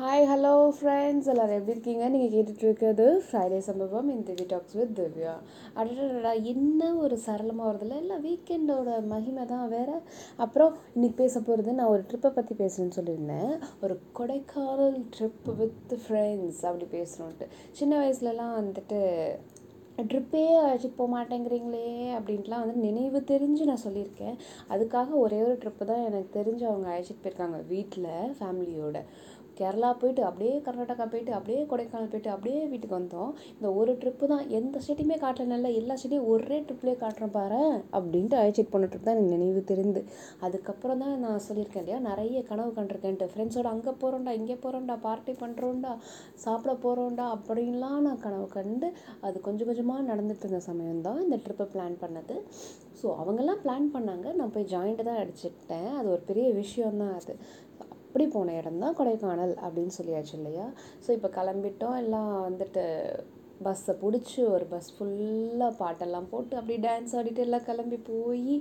Hi hello friends எல்லோரும் எப்படி இருக்கீங்க? நீங்கள் கேட்டுட்ருக்கிறது ஃப்ரைடே சம்பவம் இந்த திவி டாக்ஸ் வித் திவ்யா. அடடா என்ன ஒரு சரளமாக வருதில்ல இல்லை வீக்கெண்டோட மகிமை தான் வேறு அப்புறம் இன்றைக்கி பேச போகிறது நான் ஒரு ட்ரிப்பை பற்றி பேசுகிறேன்னு சொல்லியிருந்தேன் ஒரு கொடைக்கானல் ட்ரிப் வித் ஃப்ரெண்ட்ஸ் அப்படி பேசுகிறோன்ட்டு சின்ன வயசுலலாம் வந்துட்டு ட்ரிப்பே அழைச்சிட்டு போக மாட்டேங்கிறீங்களே அப்படின்ட்டுலாம் வந்து நினைவு தெரிஞ்சு நான் சொல்லியிருக்கேன் அதுக்காக ஒரே ஒரு ட்ரிப்பு தான் எனக்கு தெரிஞ்சு அவங்க அழைச்சிட்டு போயிருக்காங்க வீட்டில் ஃபேமிலியோட கேரளா போயிட்டு அப்படியே கர்நாடகா போயிட்டு அப்படியே கொடைக்கானல் போயிட்டு அப்படியே வீட்டுக்கு வந்தோம். இந்த ஒரு ட்ரிப்பு தான். எந்த ஸ்டேட்டையுமே காட்டல. எல்லா ஸ்டேட்டையும் ஒரே ட்ரிப்லேயே காட்டுறேன் பாரு அப்படின்ட்டு அழைச்சிட்டு போன ட்ரிப் தான் எனக்கு நினைவு தெரிந்து. அதுக்கப்புறம் தான் நான் சொல்லியிருக்கேன் இல்லையா? நிறைய கனவு கண்டிருக்கேன்ட்டு ஃப்ரெண்ட்ஸோட அங்கே போகிறோம்டா இங்கே போகிறோம்டா பார்ட்டி பண்ணுறோம்டா சாப்பிட போகிறோம்டா அப்படின்லாம் நான் கனவு கண்டு அது கொஞ்சம் கொஞ்சமாக நடந்துட்டு இருந்த சமயம் தான் இந்த ட்ரிப்பை பிளான் பண்ணது. ஸோ அவங்கெல்லாம் பிளான் பண்ணாங்க. நான் போய் ஜாயிண்ட்டு தான் அடிச்சிட்டேன் அது ஒரு பெரிய விஷயம் தான் அது. அப்படி போன இடம் தான் கொடைக்கானல் அப்படின்னு சொல்லியாச்சு இல்லையா? ஸோ இப்போ கிளம்பிட்டோம். எல்லாம் வந்துட்டு பஸ்ஸை பிடிச்சி ஒரு பஸ் ஃபுல்லாக பாட்டெல்லாம் போட்டு அப்படி டான்ஸ் ஆடிட்டு எல்லாம் கிளம்பி போய்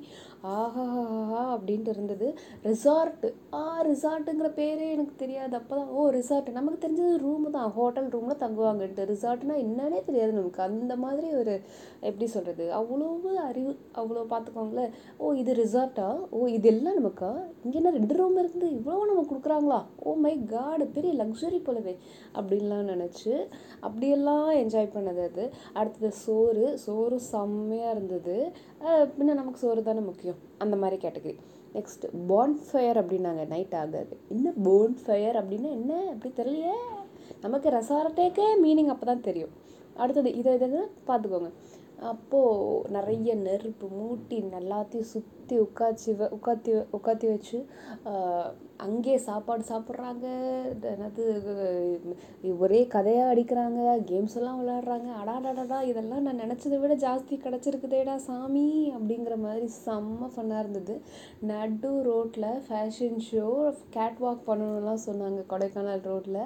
ஆஹாஹா அப்படின்ட்டு இருந்தது. ரிசார்ட்டு ஆ ரிசார்ட்டுங்கிற பேரே எனக்கு தெரியாது. அப்போ தான் ஓ ரிசார்ட்டு நமக்கு தெரிஞ்சது ரூமு தான். ஹோட்டல் ரூமில் தங்குவாங்கன்ட்டு ரிசார்ட்னா என்னன்னே தெரியாது நமக்கு. அந்த மாதிரி ஒரு எப்படி சொல்கிறது அவ்வளோ அறிவு. அவ்வளோ பார்த்துக்கோங்களேன் ஓ இது ரிசார்ட்டா ஓ இது எல்லாம் நமக்கா? இங்கே என்ன ரெண்டு ரூம் இருக்குது இவ்வளோ நமக்கு கொடுக்குறாங்களா? ஓ மை காடு பெரிய லக்ஸரி போலவே. அப்படின்லாம் நினச்சி அப்படியெல்லாம் என்ஜாய் பண்ணது அது. அடுத்தது சோறு. சோறு செம்மையாக இருந்தது. பின்ன நமக்கு சோறு தானே முக்கியம்? அந்த மாதிரி கேட்டகரி நெக்ஸ்ட் போன் ஃபயர் அப்படின்னாங்க. நைட் ஆகாது. என்ன போன் ஃபயர் அப்படின்னா என்ன? அப்படி தெரியலையே. நமக்கு ரெசார்ட்டேக்கே மீனிங் அப்போ தான் தெரியும். அடுத்தது இதை இதை பார்த்துக்கோங்க. அப்போது நிறைய நெருப்பு மூட்டி எல்லாத்தையும் சுற்றி உட்காச்சி வ உட்காத்தி உட்காத்தி வச்சு அங்கேயே சாப்பாடு சாப்பிட்றாங்க. என்னது ஒரே கதையாக அடிக்கிறாங்க. கேம்ஸ் எல்லாம் விளையாடுறாங்க. அடாடாடாடா இதெல்லாம் நான் நினச்சதை விட ஜாஸ்தி கிடச்சிருக்குதேடா சாமி அப்படிங்கிற மாதிரி செம்ம ஃபன்னாக இருந்தது. நடு ரோட்டில் ஃபேஷன் ஷோ கேட் வாக் பண்ணணும்லாம் சொன்னாங்க கொடைக்கானல் ரோட்டில்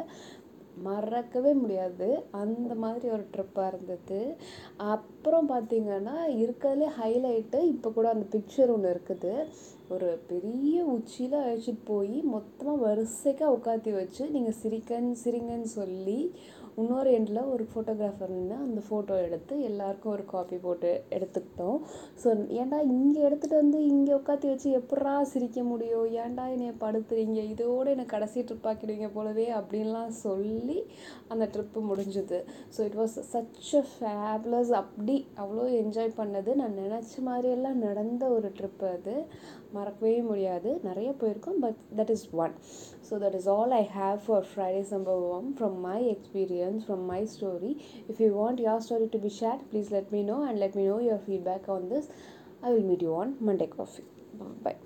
மறக்கவே முடியாது. அந்த மாதிரி ஒரு ட்ரிப்பாக இருந்தது. அப்புறம் பார்த்திங்கன்னா இருக்கிறதுலே ஹைலைட்டு இப்போ கூட அந்த பிக்சர் ஒன்று இருக்குது. ஒரு பெரிய உச்சியில் அழைச்சிட்டு போய் மொத்தமாக வரிசைக்காக உட்காத்தி வச்சு நீங்கள் சிரிக்கன்னு சிரிங்கன்னு சொல்லி இன்னொரு எண்டில் ஒரு ஃபோட்டோகிராஃபர் நின்று அந்த ஃபோட்டோ எடுத்து எல்லாருக்கும் ஒரு காப்பி போட்டு எடுத்துக்கிட்டோம். ஸோ ஏன்டா இங்கே எடுத்துகிட்டு வந்து இங்கே உட்காத்தி வச்சு எப்பட்றா சிரிக்க முடியும்? ஏன்டா என்னைய படுத்துறீங்க? இதோடு என்னை கடைசி ட்ரிப்பாக்கிடுவீங்க போலவே அப்படின்லாம் சொல்லி அந்த ட்ரிப்பு முடிஞ்சுது. So it was such a fabulous அப்படி அவ்வளோ என்ஜாய் பண்ணது. நான் நினச்ச மாதிரியெல்லாம் நடந்த ஒரு ட்ரிப்பு அது. மறக்கவே முடியாது. நிறைய போயிருக்கோம் but that is one so that is all I have for Friday சம்பவம் from my experience experience from my story. If you want your story to be shared, please let me know and let me know your feedback on this. I will meet you on Monday Coffee. Bye.